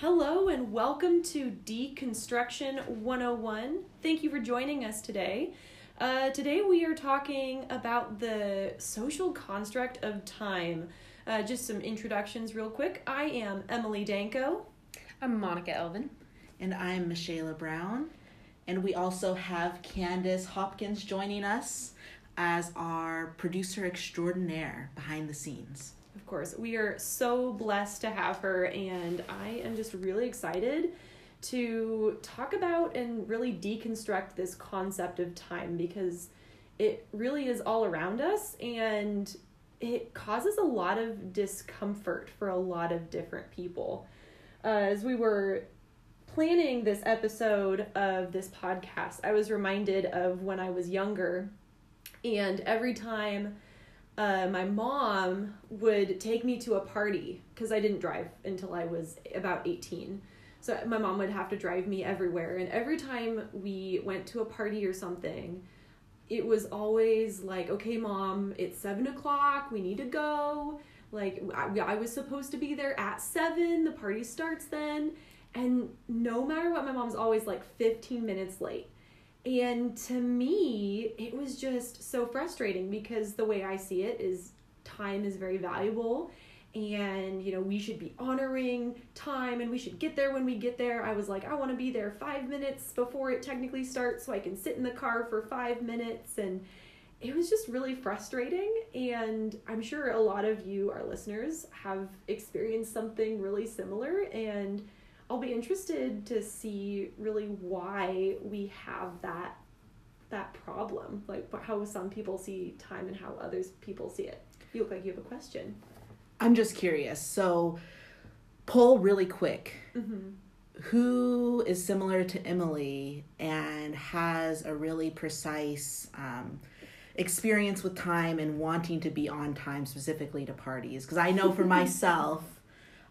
Hello and welcome to Deconstruction 101. Thank you for joining us today. Uh, today we are talking about the social construct of time. Uh, just some introductions, real quick. I am Emily Danko. I'm Monica Elvin. And I'm Michaela Brown. And we also have Candace Hopkins joining us as our producer extraordinaire behind the scenes. Of course, we are so blessed to have her, and I am just really excited to talk about and really deconstruct this concept of time because it really is all around us and it causes a lot of discomfort for a lot of different people. Uh, as we were planning this episode of this podcast, I was reminded of when I was younger, and every time uh, my mom would take me to a party because I didn't drive until I was about 18. So my mom would have to drive me everywhere. And every time we went to a party or something, it was always like, okay, mom, it's seven o'clock. We need to go. Like, I, I was supposed to be there at seven. The party starts then. And no matter what, my mom's always like 15 minutes late. And to me, it was just so frustrating because the way I see it is time is very valuable. And you know we should be honoring time and we should get there when we get there. I was like i want to be there five minutes before it technically starts so i can sit in the car for five minutes. And it was just really frustrating. And i'm sure a lot of you our listeners have experienced something really similar. And I'll be interested to see really why we have that that problem, like how some people see time and how others people see it. You look like you have a question. I'm just curious. So, poll really quick. Mm-hmm. Who is similar to Emily and has a really precise um, experience with time and wanting to be on time specifically to parties? Because I know for myself,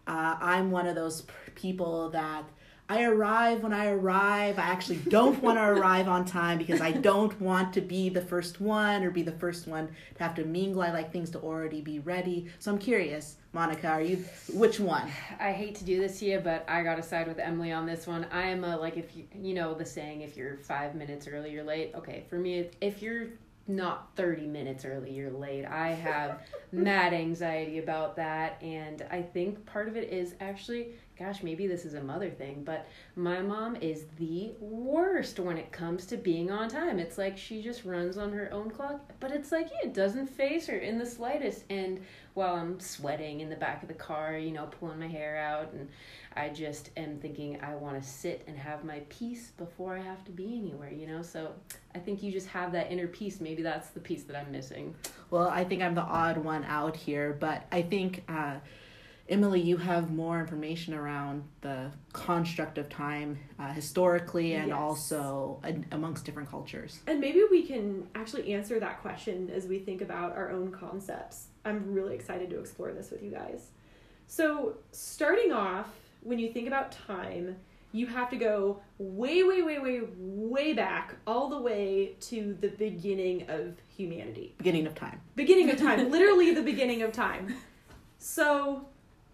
uh, I'm one of those people that I arrive when I arrive. I actually don't want to arrive on time because I don't want to be the first one or be the first one to have to mingle. I like things to already be ready. So I'm curious, Monica, are you which one? I hate to do this to you, but I gotta side with Emily on this one. I am a like if you you know the saying if you're five minutes early you're late. Okay, for me if you're not 30 minutes early you're late. I have mad anxiety about that and i think part of it is actually gosh maybe this is a mother thing but my mom is the worst when it comes to being on time. It's like she just runs on her own clock but it's like yeah, it doesn't faze her in the slightest and while i'm sweating in the back of the car you know pulling my hair out and I just am thinking I want to sit and have my peace before I have to be anywhere, you know? So I think you just have that inner peace. Maybe that's the piece that I'm missing. Well, I think I'm the odd one out here, but I think, uh, Emily, you have more information around the construct of time uh, historically and yes. also amongst different cultures. And maybe we can actually answer that question as we think about our own concepts. I'm really excited to explore this with you guys. So, starting off, when you think about time, you have to go way, way, way, way, way back, all the way to the beginning of humanity. Beginning of time. Beginning of time. literally the beginning of time. So,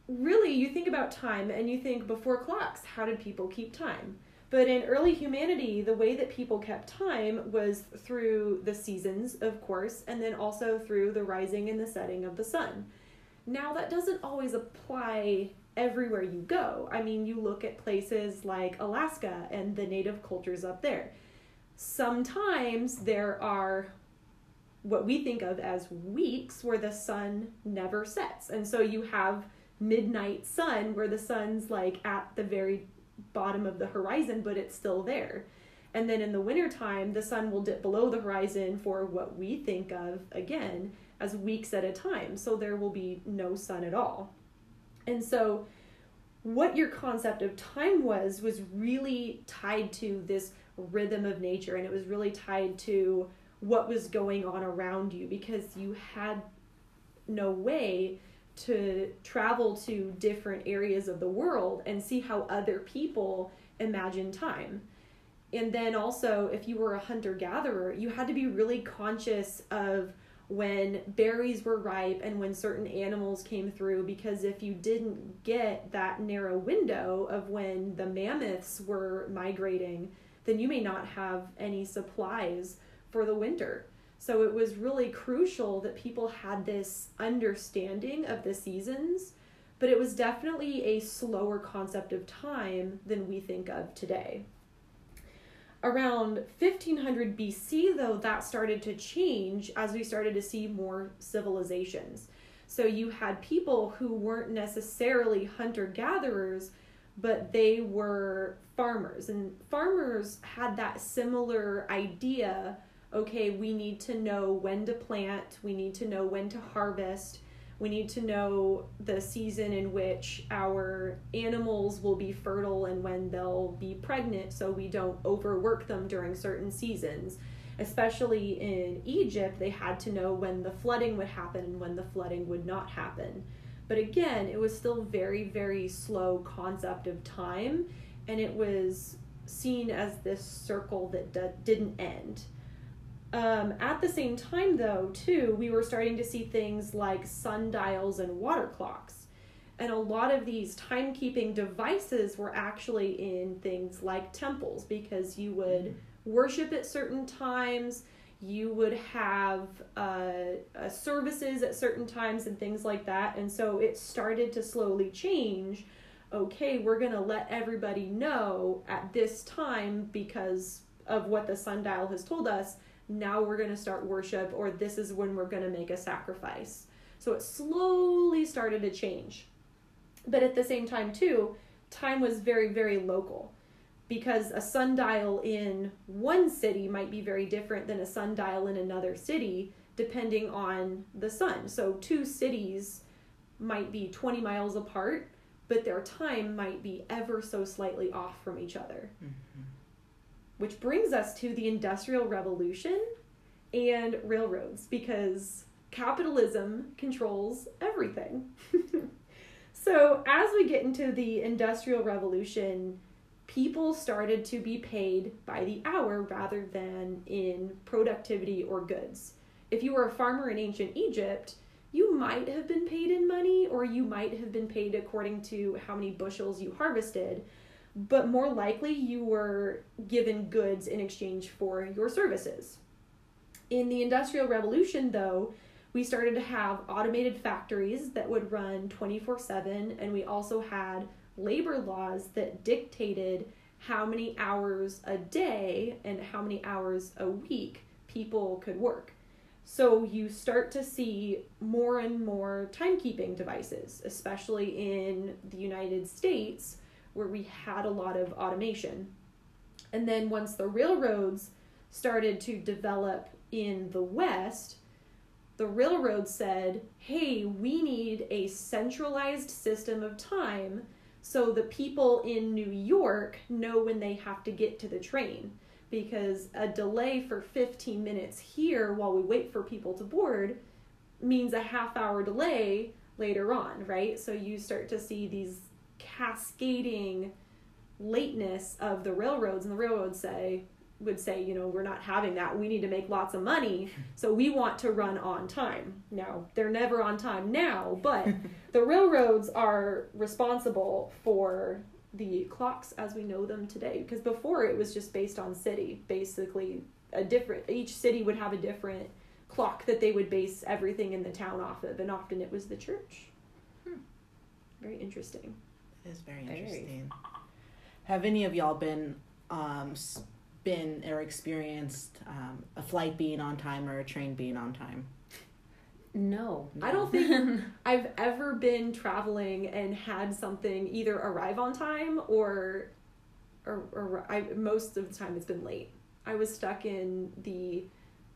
really, you think about time and you think before clocks, how did people keep time? But in early humanity, the way that people kept time was through the seasons, of course, and then also through the rising and the setting of the sun. Now, that doesn't always apply everywhere you go. I mean, you look at places like Alaska and the native cultures up there. Sometimes there are what we think of as weeks where the sun never sets. And so you have midnight sun where the sun's like at the very bottom of the horizon, but it's still there. And then in the wintertime, the sun will dip below the horizon for what we think of, again, as weeks at a time. So there will be no sun at all. And so, what your concept of time was was really tied to this rhythm of nature, and it was really tied to what was going on around you because you had no way to travel to different areas of the world and see how other people imagine time. And then also, if you were a hunter gatherer, you had to be really conscious of when berries were ripe and when certain animals came through because if you didn't get that narrow window of when the mammoths were migrating then you may not have any supplies for the winter so it was really crucial that people had this understanding of the seasons but it was definitely a slower concept of time than we think of today Around 1500 BC, though, that started to change as we started to see more civilizations. So you had people who weren't necessarily hunter gatherers, but they were farmers. And farmers had that similar idea okay, we need to know when to plant, we need to know when to harvest, we need to know the season in which our animals will be fertile and when they'll be pregnant so we don't overwork them during certain seasons. Especially in Egypt, they had to know when the flooding would happen and when the flooding would not happen. But again, it was still very, very slow concept of time, and it was seen as this circle that d- didn't end. Um, at the same time, though, too, we were starting to see things like sundials and water clocks. And a lot of these timekeeping devices were actually in things like temples because you would worship at certain times, you would have uh, uh, services at certain times, and things like that. And so it started to slowly change. Okay, we're going to let everybody know at this time because of what the sundial has told us now we're going to start worship or this is when we're going to make a sacrifice. So it slowly started to change. But at the same time, too, time was very, very local because a sundial in one city might be very different than a sundial in another city depending on the sun. So two cities might be 20 miles apart, but their time might be ever so slightly off from each other. Mm-hmm. Which brings us to the Industrial Revolution and railroads because capitalism controls everything. so, as we get into the Industrial Revolution, people started to be paid by the hour rather than in productivity or goods. If you were a farmer in ancient Egypt, you might have been paid in money or you might have been paid according to how many bushels you harvested but more likely you were given goods in exchange for your services. In the Industrial Revolution, though, we started to have automated factories that would run 24 7, and we also had labor laws that dictated how many hours a day and how many hours a week people could work. So you start to see more and more timekeeping devices, especially in the United States where we had a lot of automation. And then once the railroads started to develop in the West, the railroad said, hey, we need a centralized system of time so the people in New York know when they have to get to the train. Because a delay for 15 minutes here while we wait for people to board means a half hour delay later on, right? So you start to see these cascading lateness of the railroads and the railroads say would say you know we're not having that. We need to make lots of money so we want to run on time. Now they're never on time now but the railroads are responsible for the clocks as we know them today because before it was just based on city basically a different each city would have a different clock that they would base everything in the town off of and often it was the church. Hmm. very interesting is very, very. interesting. Have any of y'all been um, been or experienced um, a flight being on time or a train being on time? No. no. I don't think I've ever been traveling and had something either arrive on time or or, or I, most of the time it's been late. I was stuck in the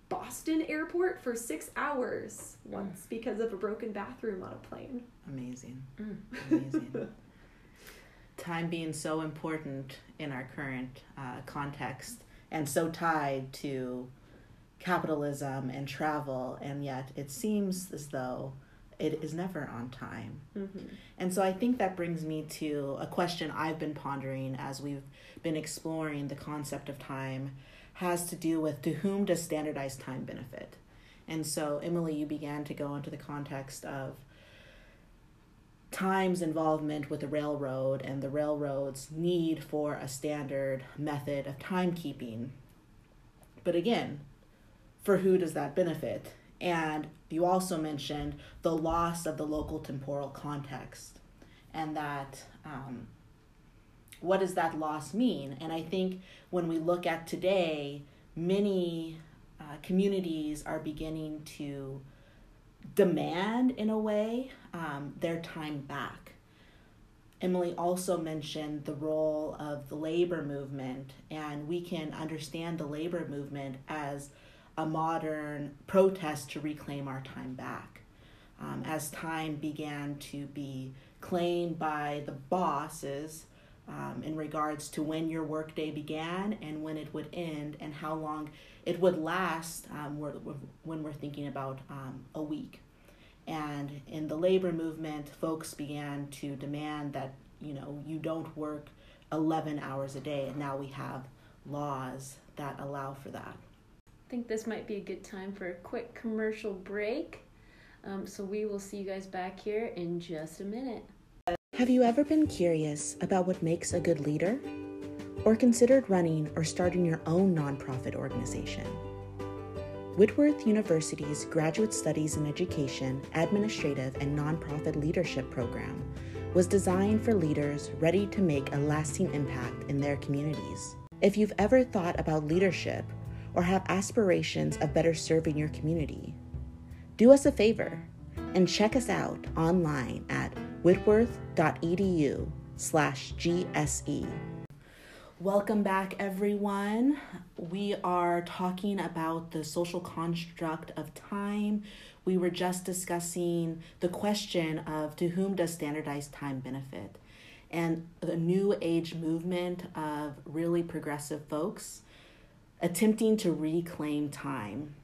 Boston airport for six hours once because of a broken bathroom on a plane. Amazing. Mm. Amazing. time being so important in our current uh, context and so tied to capitalism and travel, and yet it seems as though it is never on time. Mm-hmm. And so I think that brings me to a question I've been pondering as we've been exploring the concept of time has to do with to whom does standardized time benefit? And so, Emily, you began to go into the context of time's involvement with the railroad and the railroad's need for a standard method of timekeeping. But again, for who does that benefit? And you also mentioned the loss of the local temporal context and that um, what does that loss mean? And I think when we look at today, many uh, communities are beginning to demand, in a way, um, their time back. Emily also mentioned the role of the labor movement, and we can understand the labor movement as a modern protest to reclaim our time back. Um, as time began to be claimed by the bosses um, in regards to when your workday began and when it would end and how long it would last um, when we're thinking about um, a week. And in the labor movement, folks began to demand that you know you don't work 11 hours a day, and now we have laws that allow for that. I think this might be a good time for a quick commercial break. Um, so we will see you guys back here in just a minute. Have you ever been curious about what makes a good leader? Or considered running or starting your own nonprofit organization? Whitworth University's Graduate Studies in Education, Administrative, and Nonprofit Leadership program was designed for leaders ready to make a lasting impact in their communities. If you've ever thought about leadership or have aspirations of better serving your community, do us a favor and check us out online at whitworth.edu slash GSE. Welcome back, everyone. We are talking about the social construct of time. We were just discussing the question of to whom does standardized time benefit? And the new age movement of really progressive folks attempting to reclaim time.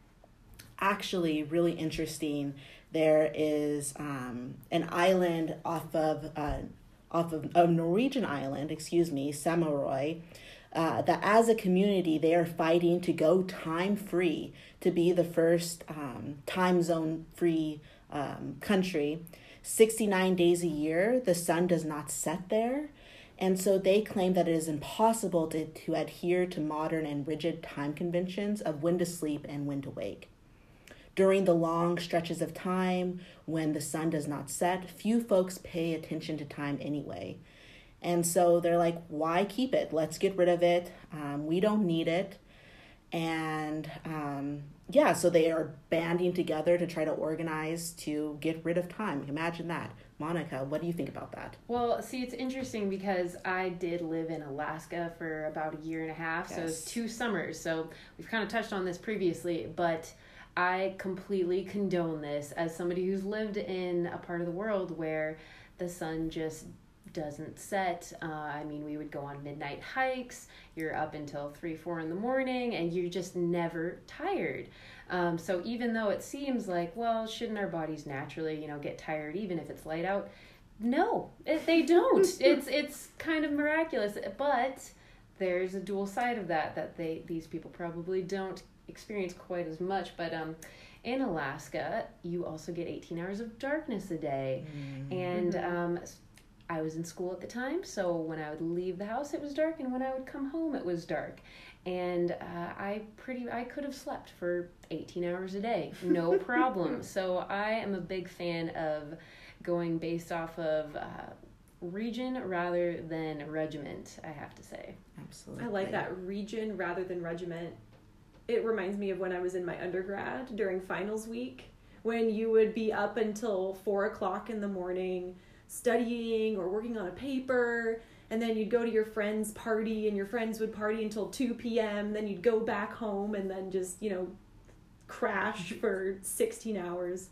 Actually, really interesting there is um, an island off of uh, off of a Norwegian island, excuse me, Sommarøy. Uh, that as a community they are fighting to go time free to be the first um, time zone free um, country 69 days a year the sun does not set there and so they claim that it is impossible to, to adhere to modern and rigid time conventions of when to sleep and when to wake during the long stretches of time when the sun does not set, few folks pay attention to time anyway. And so they're like, why keep it? Let's get rid of it. Um, we don't need it. And um, yeah, so they are banding together to try to organize to get rid of time. Imagine that. Monica, what do you think about that? Well, see, it's interesting because I did live in Alaska for about a year and a half, yes. so it's two summers. So we've kind of touched on this previously, but I completely condone this as somebody who's lived in a part of the world where the sun just doesn't set. Uh, I mean, we would go on midnight hikes. You're up until three, four in the morning, and you're just never tired. Um, so even though it seems like, well, shouldn't our bodies naturally, you know, get tired even if it's light out? No, it, they don't. it's it's kind of miraculous, but there's a dual side of that that they these people probably don't experience quite as much, but um, in Alaska, you also get 18 hours of darkness a day. Mm-hmm. And um, I was in school at the time, so when I would leave the house, it was dark, and when I would come home, it was dark. And uh, I pretty I could have slept for 18 hours a day, no problem. so I am a big fan of going based off of. Uh, region rather than regiment i have to say absolutely i like that region rather than regiment it reminds me of when I was in my undergrad during finals week when you would be up until four o'clock in the morning studying or working on a paper and then you'd go to your friend's party and your friends would party until 2 p.m then you'd go back home and then just you know crash for 16 hours.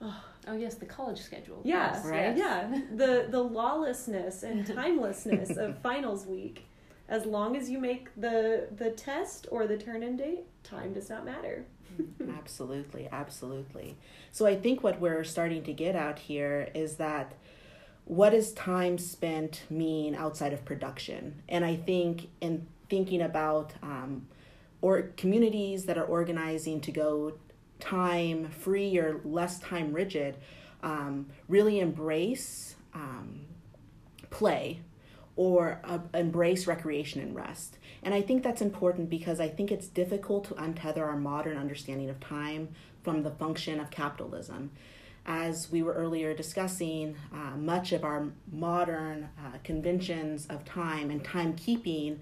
Oh, oh yes the college schedule. Yeah yes, right. yeah. The the lawlessness and timelessness of finals week as long as you make the the test or the turn in date time does not matter. Absolutely absolutely. So i think what we're starting to get out here is that what does time spent mean outside of production? And i think in thinking about um, or communities that are organizing to go time free or less time rigid um, really embrace um, play or uh, embrace recreation and rest. And I think that's important because I think it's difficult to untether our modern understanding of time from the function of capitalism. As we were earlier discussing, uh, much of our modern uh, conventions of time and timekeeping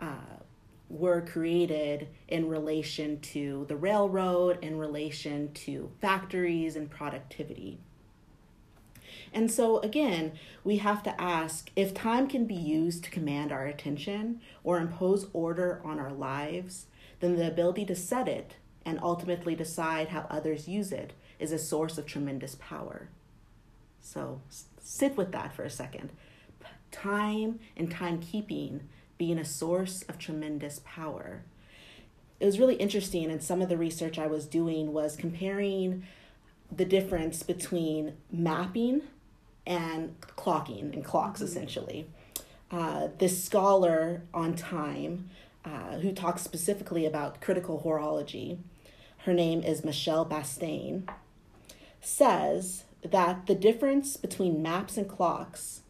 uh, were created in relation to the railroad, in relation to factories and productivity. And so, again, we have to ask if time can be used to command our attention or impose order on our lives, then the ability to set it and ultimately decide how others use it is a source of tremendous power. So, sit with that for a second. Time and timekeeping being a source of tremendous power. It was really interesting, and some of the research I was doing was comparing the difference between mapping and clocking and clocks mm-hmm. essentially. Uh, this scholar on time, uh, who talks specifically about critical horology, her name is Michelle Bastian, says that the difference between maps and clocks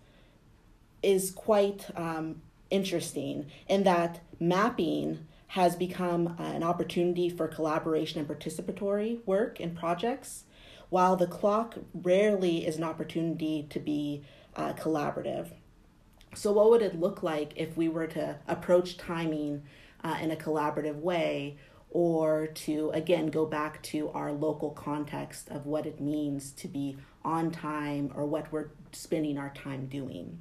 is quite um, interesting in that mapping has become an opportunity for collaboration and participatory work and projects while the clock rarely is an opportunity to be uh, collaborative. So, what would it look like if we were to approach timing uh, in a collaborative way, or to again go back to our local context of what it means to be on time or what we're spending our time doing?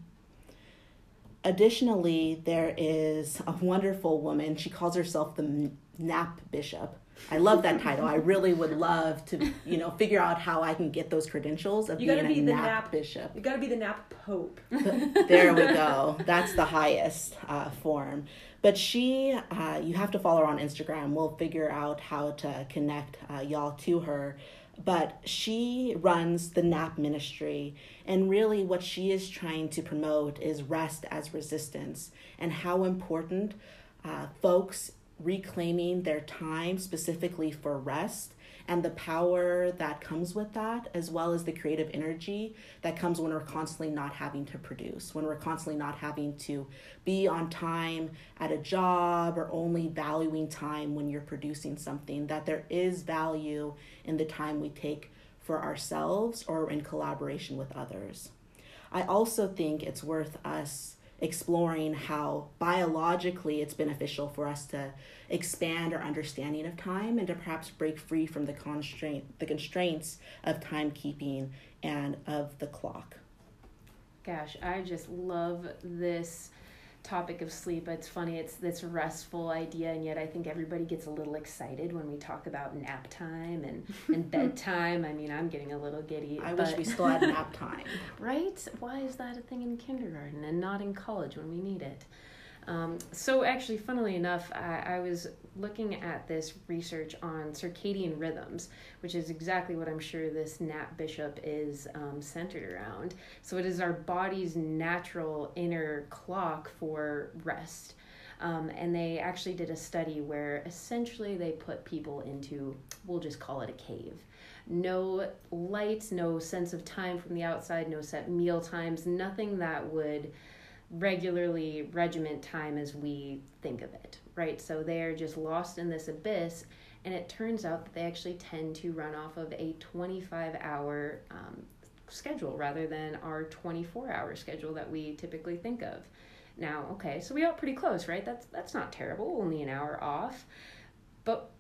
Additionally, there is a wonderful woman, she calls herself the Nap Bishop I love that title. I really would love to, you know, figure out how I can get those credentials of you being be a nap, nap, bishop. You got to be the nap pope. there we go. That's the highest uh, form. But she, uh, you have to follow her on Instagram. We'll figure out how to connect uh, y'all to her. But she runs the NAP ministry, and really what she is trying to promote is rest as resistance and how important uh, folks reclaiming their time specifically for rest and the power that comes with that, as well as the creative energy that comes when we're constantly not having to produce, when we're constantly not having to be on time at a job or only valuing time when you're producing something, that there is value in the time we take for ourselves or in collaboration with others. I also think it's worth us exploring how biologically it's beneficial for us to expand our understanding of time and to perhaps break free from the constraint the constraints of timekeeping and of the clock. Gosh, I just love this topic of sleep. It's funny, it's this restful idea, and yet I think everybody gets a little excited when we talk about nap time and, and bedtime. I mean, I'm getting a little giddy. I but... wish we still had nap time. right? Why is that a thing in kindergarten and not in college when we need it? Um, so, actually, funnily enough, I, I, was looking at this research on circadian rhythms, which is exactly what I'm sure this Nap Bishop is um, centered around. So, it is our body's natural inner clock for rest. Um, and they actually did a study where essentially they put people into, we'll just call it a cave. No lights, no sense of time from the outside, no set meal times, nothing that would regularly regiment time as we think of it, right? So they're just lost in this abyss, and it turns out that they actually tend to run off of a 25 hour um, schedule rather than our 24 hour schedule that we typically think of. Now, okay, so we got pretty close, right? That's that's not terrible, only an hour off. But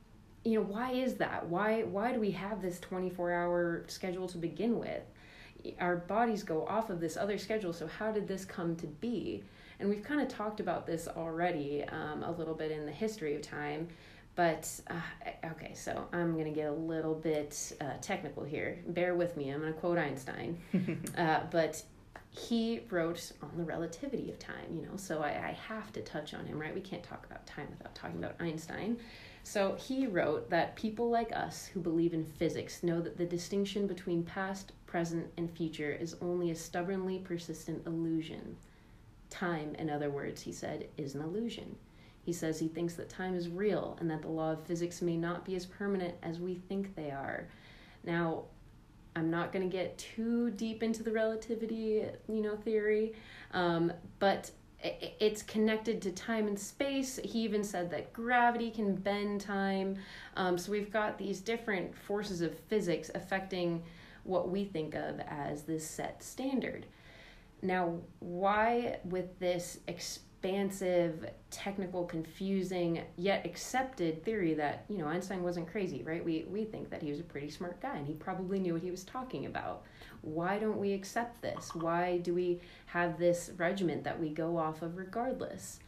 you know, why is that? Why why do we have this 24 hour schedule to begin with? our bodies go off of this other schedule. So, how did this come to be? And we've kind of talked about this already um, a little bit in the history of time. But, uh, okay, so I'm going to get a little bit uh, technical here. Bear with me. I'm going to quote Einstein. uh, but he wrote on the relativity of time, you know, so I, I have to touch on him, right? We can't talk about time without talking about Einstein. So he wrote that people like us who believe in physics know that the distinction between past, present, and future is only a stubbornly persistent illusion. Time, in other words, he said, is an illusion. He says he thinks that time is real and that the law of physics may not be as permanent as we think they are. Now, I'm not going to get too deep into the relativity, you know, theory, um, but it's connected to time and space. He even said that gravity can bend time. Um, so we've got these different forces of physics affecting what we think of as this set standard. Now, why with this expansive, technical, confusing, yet accepted theory that, you know, Einstein wasn't crazy, right? We, we think that he was a pretty smart guy and he probably knew what he was talking about. Why don't we accept this? Why do we have this regiment that we go off of regardless?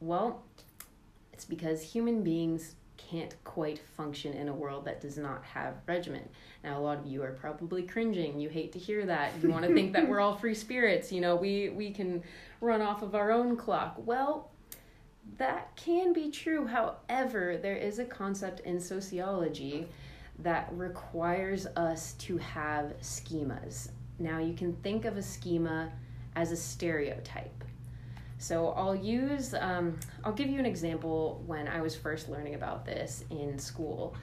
Well, it's because human beings can't quite function in a world that does not have regiment. Now, a lot of you are probably cringing. You hate to hear that. You want to think that we're all free spirits. You know, we we can run off of our own clock. Well, that can be true. However, there is a concept in sociology that requires us to have schemas. Now, you can think of a schema as a stereotype. So I'll use, um, I'll give you an example when I was first learning about this in school.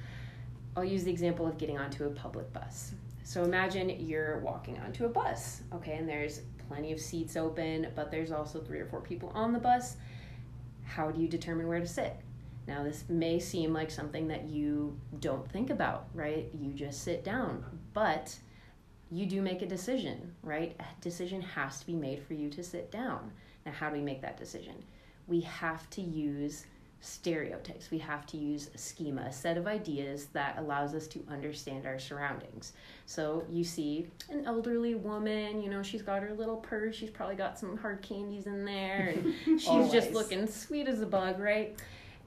I'll use the example of getting onto a public bus. So imagine you're walking onto a bus, okay, and there's plenty of seats open, but there's also three or four people on the bus. How do you determine where to sit? Now, this may seem like something that you don't think about, right? You just sit down, but you do make a decision, right? A decision has to be made for you to sit down. Now, how do we make that decision? We have to use stereotypes. We have to use a schema, a set of ideas that allows us to understand our surroundings. So you see an elderly woman, you know, she's got her little purse, she's probably got some hard candies in there, and she's just looking sweet as a bug, right?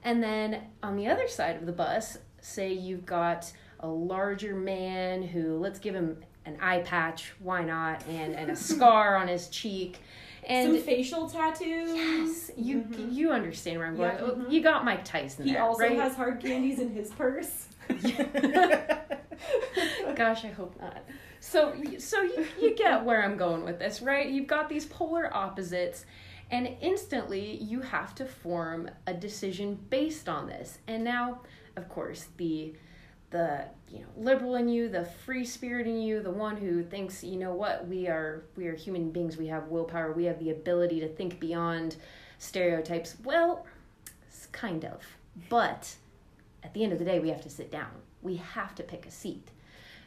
And then on the other side of the bus, say you've got a larger man who, let's give him an eye patch, why not, and, and a scar on his cheek and some facial tattoos. Yes, you mm-hmm. you understand where I'm going. Yeah, mm-hmm. You got Mike Tyson. He there, also right? has hard candies in his purse. Gosh, I hope not. So so you, you get where I'm going with this, right? You've got these polar opposites. And instantly, you have to form a decision based on this. And now, of course, the the you know liberal in you the free spirit in you the one who thinks you know what we are we are human beings we have willpower we have the ability to think beyond stereotypes. Well kind of. But at the end of the day we have to sit down. We have to pick a seat.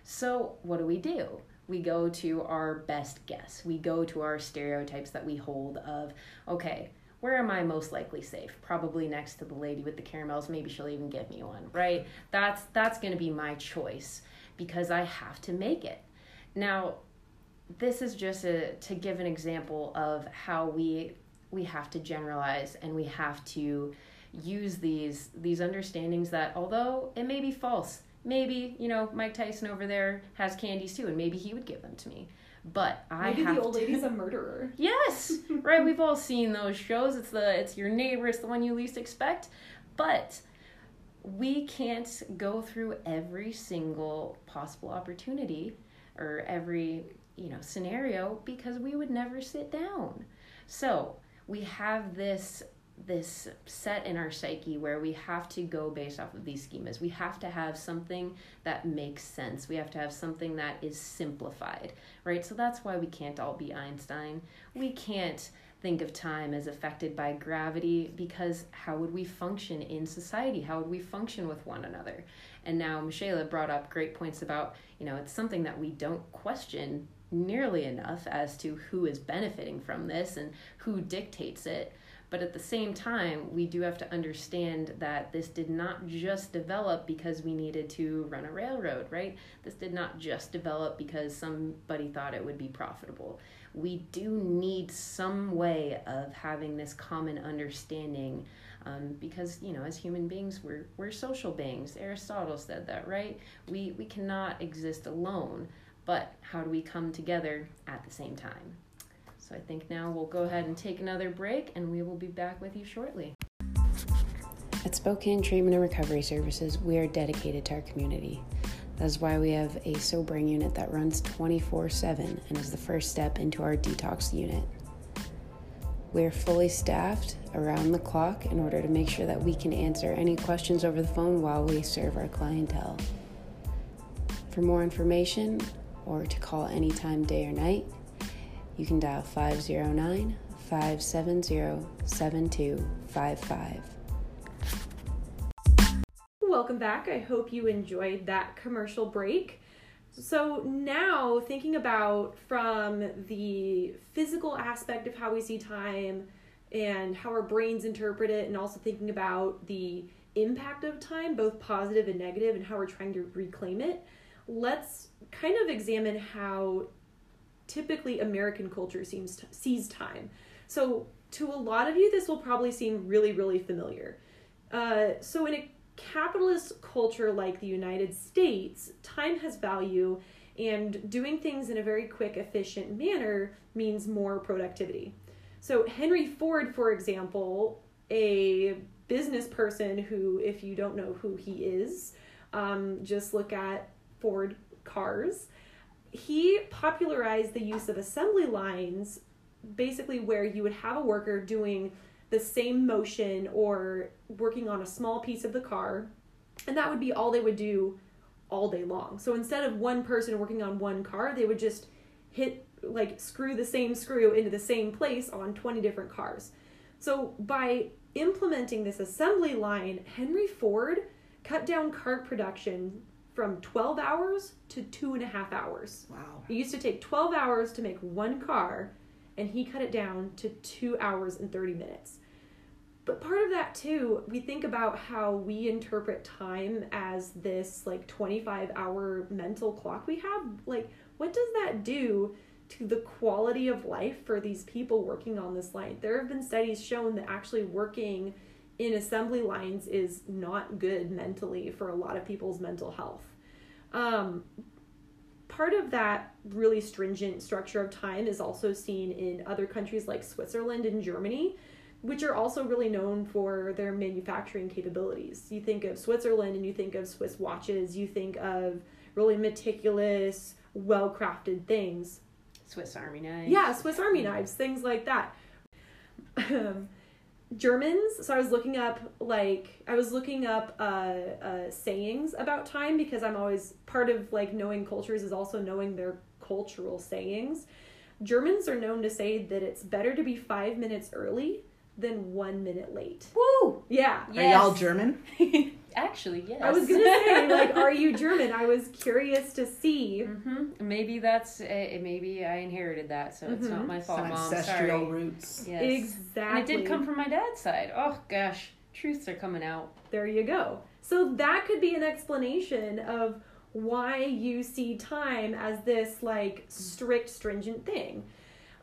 So what do we do? We go to our best guess. We go to our stereotypes that we hold of okay where am I most likely safe? Probably next to the lady with the caramels. Maybe she'll even give me one, right? That's that's going to be my choice because I have to make it. Now, this is just a, to give an example of how we we have to generalize and we have to use these these understandings that although it may be false, maybe you know Mike Tyson over there has candies too, and maybe he would give them to me. But I maybe have the old to... lady's a murderer. yes, right. We've all seen those shows. It's the it's your neighbor. It's the one you least expect. But we can't go through every single possible opportunity or every you know scenario because we would never sit down. So we have this this set in our psyche where we have to go based off of these schemas. We have to have something that makes sense. We have to have something that is simplified, right? So that's why we can't all be Einstein. We can't think of time as affected by gravity because how would we function in society? How would we function with one another? And now Michelle brought up great points about, you know, it's something that we don't question nearly enough as to who is benefiting from this and who dictates it. But at the same time, we do have to understand that this did not just develop because we needed to run a railroad, right? This did not just develop because somebody thought it would be profitable. We do need some way of having this common understanding um, because, you know, as human beings, we're, we're social beings. Aristotle said that, right? We, we cannot exist alone, but how do we come together at the same time? So I think now we'll go ahead and take another break and we will be back with you shortly. At Spokane Treatment and Recovery Services, we are dedicated to our community. That's why we have a sobering unit that runs 24 7 and is the first step into our detox unit. We're fully staffed around the clock in order to make sure that we can answer any questions over the phone while we serve our clientele. For more information or to call anytime, day or night, you can dial 509 570 7255. Welcome back. I hope you enjoyed that commercial break. So, now thinking about from the physical aspect of how we see time and how our brains interpret it, and also thinking about the impact of time, both positive and negative, and how we're trying to reclaim it, let's kind of examine how typically American culture seems to, sees time. So, to a lot of you, this will probably seem really, really familiar. Uh, so, in a capitalist culture like the United States, time has value, and doing things in a very quick, efficient manner means more productivity. So, Henry Ford, for example, a business person who, if you don't know who he is, um, just look at Ford cars. He popularized the use of assembly lines, basically, where you would have a worker doing the same motion or working on a small piece of the car, and that would be all they would do all day long. So instead of one person working on one car, they would just hit like screw the same screw into the same place on 20 different cars. So by implementing this assembly line, Henry Ford cut down car production from 12 hours to two and a half hours. Wow. It used to take 12 hours to make one car, and he cut it down to two hours and 30 minutes. But part of that too, we think about how we interpret time as this like 25 hour mental clock we have. Like, what does that do to the quality of life for these people working on this line? There have been studies shown that actually working in assembly lines is not good mentally for a lot of people's mental health. Um, part of that really stringent structure of time is also seen in other countries like Switzerland and Germany, which are also really known for their manufacturing capabilities. You think of Switzerland and you think of Swiss watches, you think of really meticulous, well crafted things. Swiss Army knives. Yeah, Swiss Army knives, things like that. Germans, so I was looking up like I was looking up uh, uh, sayings about time because I'm always part of like knowing cultures is also knowing their cultural sayings. Germans are known to say that it's better to be five minutes early than one minute late. Woo! Yeah. Are y'all German? Actually, yes. I was gonna say, like, are you German? I was curious to see. Mm-hmm. Maybe that's uh, maybe I inherited that, so it's not Mhm. my fault, Some mom. ancestral Sorry. roots. Yes. Exactly. And it did come from my dad's side. Oh gosh, truths are coming out. There you go. So that could be an explanation of why you see time as this like strict, stringent thing.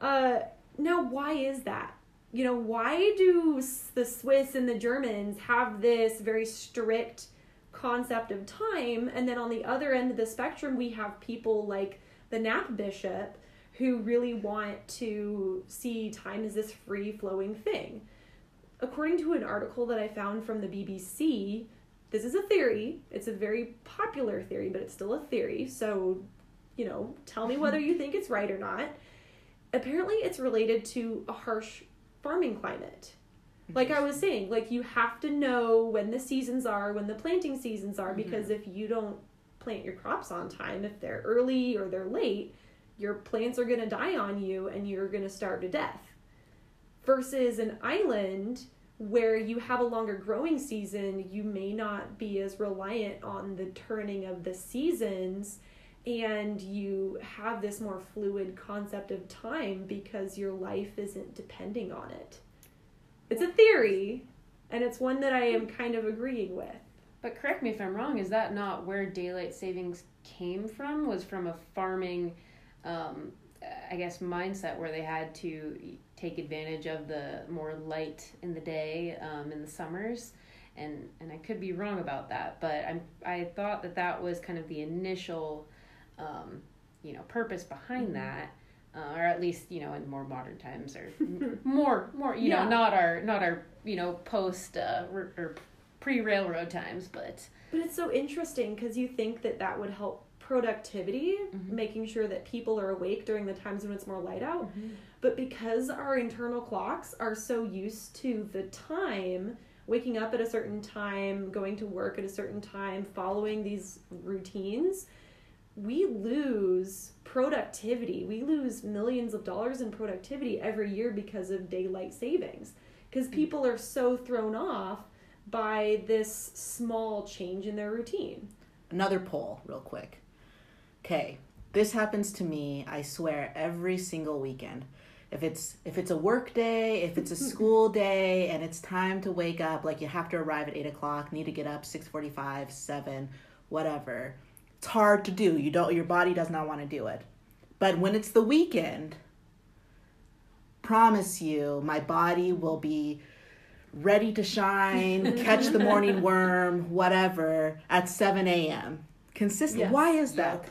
Uh, now, why is that? You know, why do the Swiss and the Germans have this very strict concept of time, and then on the other end of the spectrum, we have people like the Nap Bishop who really want to see time as this free flowing thing? according to an article that I found from the BBC, this is a theory. It's a very popular theory, but it's still a theory. So, you know, tell me whether you think it's right or not. Apparently, it's related to a harsh farming climate. Mm-hmm. Like I was saying, like you have to know when the seasons are, when the planting seasons are, because mm-hmm. if you don't plant your crops on time, if they're early or they're late, your plants are going to die on you and you're going to starve to death. Versus an island where you have a longer growing season, you may not be as reliant on the turning of the seasons and you have this more fluid concept of time because your life isn't depending on it. It's a theory and it's one that I am kind of agreeing with. But correct me if I'm wrong. Is that not where daylight savings came from? Was from a farming, um, I guess, mindset where they had to take advantage of the more light in the day um, in the summers, and and I could be wrong about that. But I'm I thought that that was kind of the initial, um, you know, purpose behind Mhm. that. Uh, or at least you know in more modern times or more more you Yeah. know not our not our you know post uh, r- or pre railroad times but But it's so interesting because you think that that would help productivity, making sure that people are awake during the times when it's more light out. But because our internal clocks are so used to the time, waking up at a certain time, going to work at a certain time, following these routines, we lose productivity. We lose millions of dollars in productivity every year because of daylight savings. Because hmm. people are so thrown off by this small change in their routine. Another poll, real quick. Okay, this happens to me. I swear every single weekend. If it's if it's a work day, if it's a school day, and it's time to wake up, like you have to arrive at eight o'clock, need to get up six forty five, seven, whatever. It's hard to do. You don't. Your body does not want to do it. But when it's the weekend, promise you, my body will be ready to shine, catch the morning worm, whatever, at 7 a.m. Consistent. Yes. Why is that?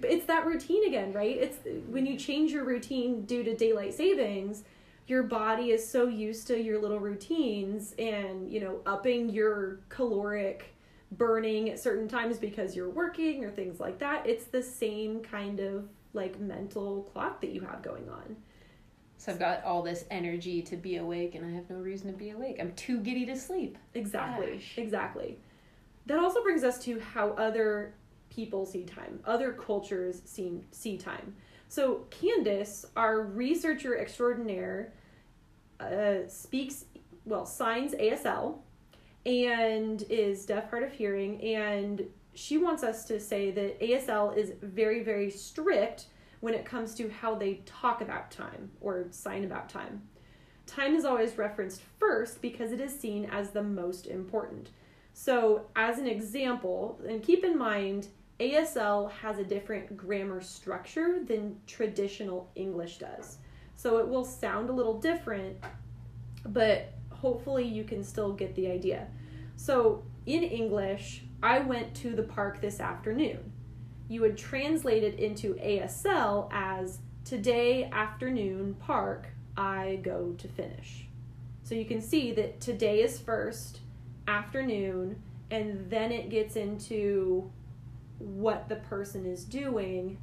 But it's that routine again, right? It's when you change your routine due to daylight savings, your body is so used to your little routines and, you know, upping your caloric burning at certain times because you're working or things like that. It's the same kind of like mental clock that you have going on. So I've got all this energy to be awake, and I have no reason to be awake. I'm too giddy to sleep. Exactly. Gosh. Exactly. That also brings us to how other people see time, other cultures see, see time. So, Candace, our researcher extraordinaire, uh, speaks, well, signs ASL and is deaf, hard of hearing. And she wants us to say that ASL is very, very strict when it comes to how they talk about time or sign about time. Time is always referenced first because it is seen as the most important. So, as an example, and keep in mind, ASL has a different grammar structure than traditional English does. So, it will sound a little different, but hopefully, you can still get the idea. So, in English, I went to the park this afternoon. You would translate it into ASL as today afternoon park, I go to finish. So you can see that today is first, afternoon, and then it gets into what the person is doing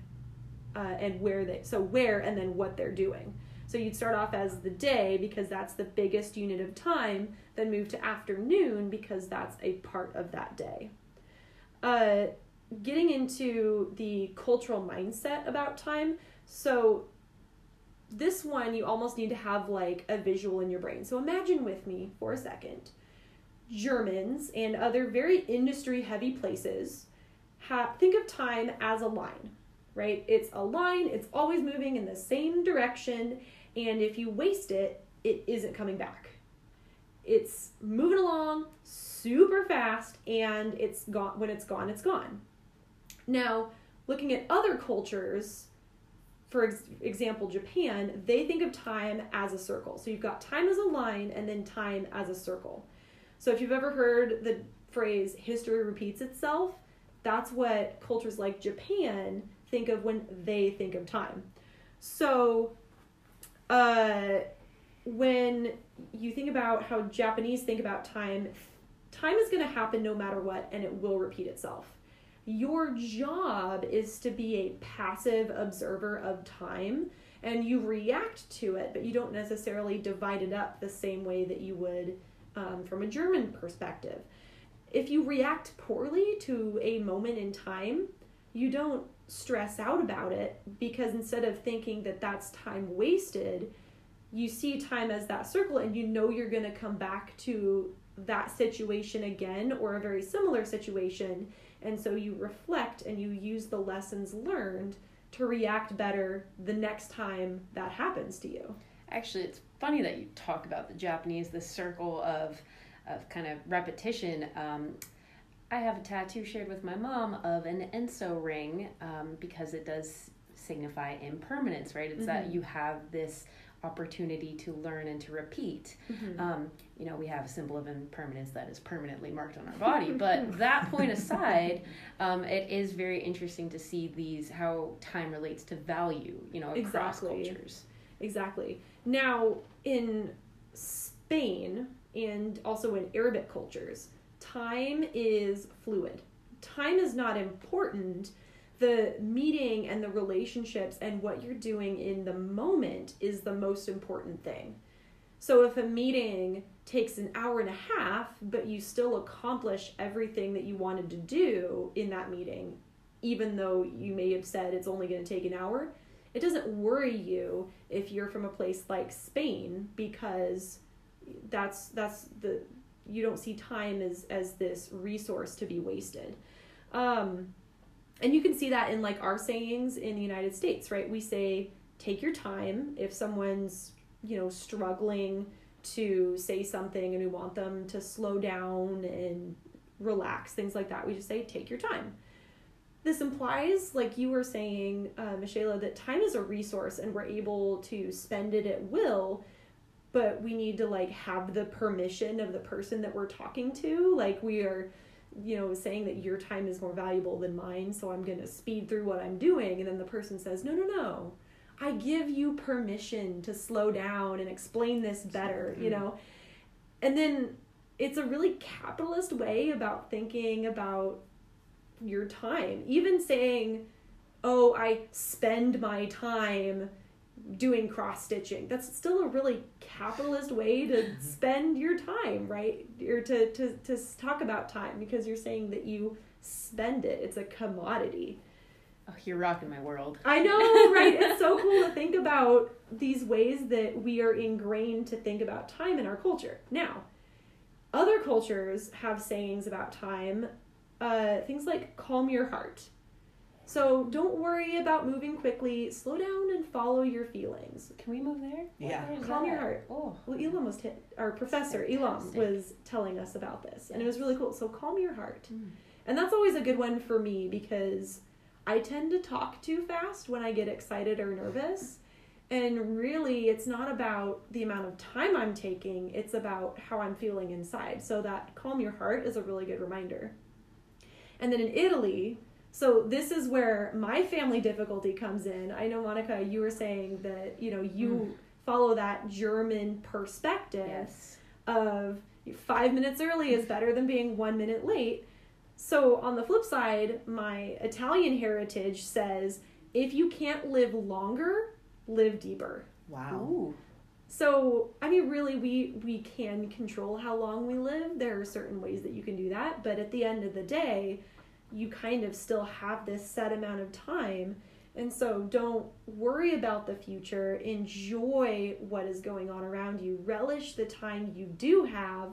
uh, and where they so where and then what they're doing. So you'd start off as the day because that's the biggest unit of time, then move to afternoon because that's a part of that day. Uh, getting into the cultural mindset about time. So this one you almost need to have like a visual in your brain. So imagine with me for a second. Germans and other very industry heavy places ha- think of time as a line, right? It's a line, it's always moving in the same direction, and if you waste it, it isn't coming back. It's moving along super fast and it's gone when it's gone, it's gone. Now, looking at other cultures, for ex- example, Japan, they think of time as a circle. So you've got time as a line and then time as a circle. So if you've ever heard the phrase history repeats itself, that's what cultures like Japan think of when they think of time. So uh, when you think about how Japanese think about time, time is going to happen no matter what and it will repeat itself. Your job is to be a passive observer of time and you react to it, but you don't necessarily divide it up the same way that you would um, from a German perspective. If you react poorly to a moment in time, you don't stress out about it because instead of thinking that that's time wasted, you see time as that circle and you know you're going to come back to that situation again or a very similar situation. And so you reflect and you use the lessons learned to react better the next time that happens to you. Actually, it's funny that you talk about the Japanese, the circle of, of kind of repetition. Um, I have a tattoo shared with my mom of an Enso ring um, because it does signify impermanence, right? It's that you have this opportunity to learn and to repeat. Um, you know, we have a symbol of impermanence that is permanently marked on our body. But that point aside, um, it is very interesting to see these how time relates to value. You know, across Exactly. cultures. Exactly. Now, in Spain and also in Arabic cultures, time is fluid. time is not important the meeting and the relationships and what you're doing in the moment is the most important thing. So if a meeting takes an hour and a half, but you still accomplish everything that you wanted to do in that meeting, even though you may have said it's only going to take an hour, it doesn't worry you if you're from a place like Spain because that's that's the you don't see time as as this resource to be wasted. Um, and you can see that in like our sayings in the United States, right? We say take your time if someone's, you know, struggling to say something and we want them to slow down and relax, things like that. We just say take your time. This implies, like you were saying, uh, Michela, that time is a resource and we're able to spend it at will, but we need to like have the permission of the person that we're talking to. Like we are you know, saying that your time is more valuable than mine, so I'm going to speed through what I'm doing. And then the person says, no, no, no. I give you permission to slow down and explain this better, you mm-hmm. know? And then it's a really capitalist way about thinking about your time. Even saying, oh, I spend my time doing cross stitching. That's still a really capitalist way to spend your time, right? Or to, to, to talk about time because you're saying that you spend it. It's a commodity. Oh, you're rocking my world. I know, right? it's so cool to think about these ways that we are ingrained to think about time in our culture. Now, other cultures have sayings about time, uh, things like calm your heart so don't worry about moving quickly. Slow down and follow your feelings. Can we move there? Yeah. Calm your heart. Oh. Well, Elam was t- our professor Elam was telling us about this, and it was really cool. So calm your heart, mm. and that's always a good one for me because I tend to talk too fast when I get excited or nervous. And really, it's not about the amount of time I'm taking, it's about how I'm feeling inside. So, that calm your heart is a really good reminder. And then in Italy, so this is where my family difficulty comes in. I know Monica, you were saying that you know you mm. follow that German perspective yes. of five minutes early is better than being one minute late. So on the flip side, my Italian heritage says if you can't live longer, live deeper. Wow. Ooh. So, I mean, really, we we can control how long we live. There are certain ways that you can do that, but at the end of the day, you kind of still have this set amount of time. And so don't worry about the future. Enjoy what is going on around you. Relish the time you do have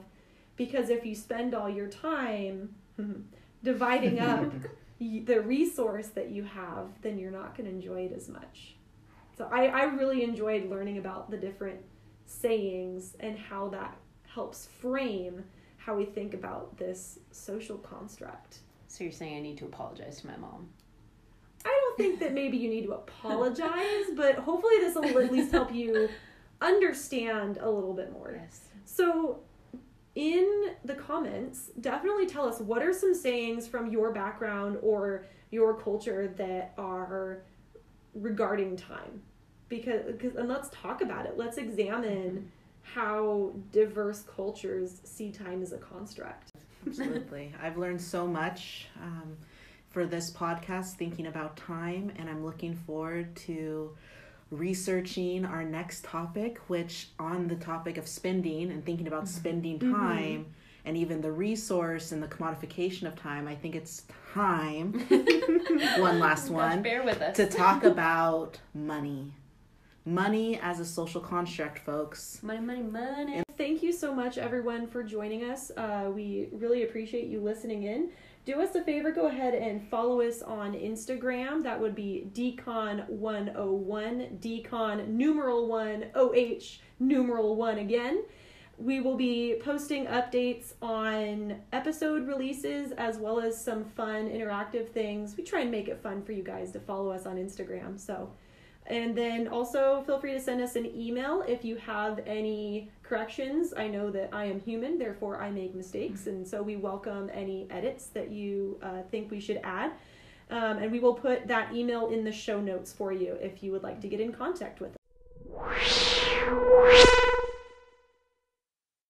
because if you spend all your time dividing up the resource that you have, then you're not going to enjoy it as much. So I, I really enjoyed learning about the different sayings and how that helps frame how we think about this social construct. So you're saying I need to apologize to my mom? I don't think that maybe you need to apologize, but hopefully this will at least help you understand a little bit more. Yes. So in the comments, definitely tell us what are some sayings from your background or your culture that are regarding time. Because, because and let's talk about it. Let's examine mm-hmm. how diverse cultures see time as a construct. Absolutely. I've learned so much um, for this podcast thinking about time, and I'm looking forward to researching our next topic, which on the topic of spending and thinking about mm-hmm. spending mm-hmm. time. Mm-hmm. And even the resource and the commodification of time, I think it's time. one last one. bear with us. To talk about money money as a social construct, folks. Money, money, money. Thank you so much, everyone, for joining us. Uh, we really appreciate you listening in. Do us a favor, go ahead and follow us on Instagram. That would be decon101, decon numeral 1, OH numeral 1 again. We will be posting updates on episode releases as well as some fun interactive things. We try and make it fun for you guys to follow us on Instagram. So, and then also feel free to send us an email if you have any corrections. I know that I am human, therefore I make mistakes, and so we welcome any edits that you uh, think we should add. Um, and we will put that email in the show notes for you if you would like to get in contact with us.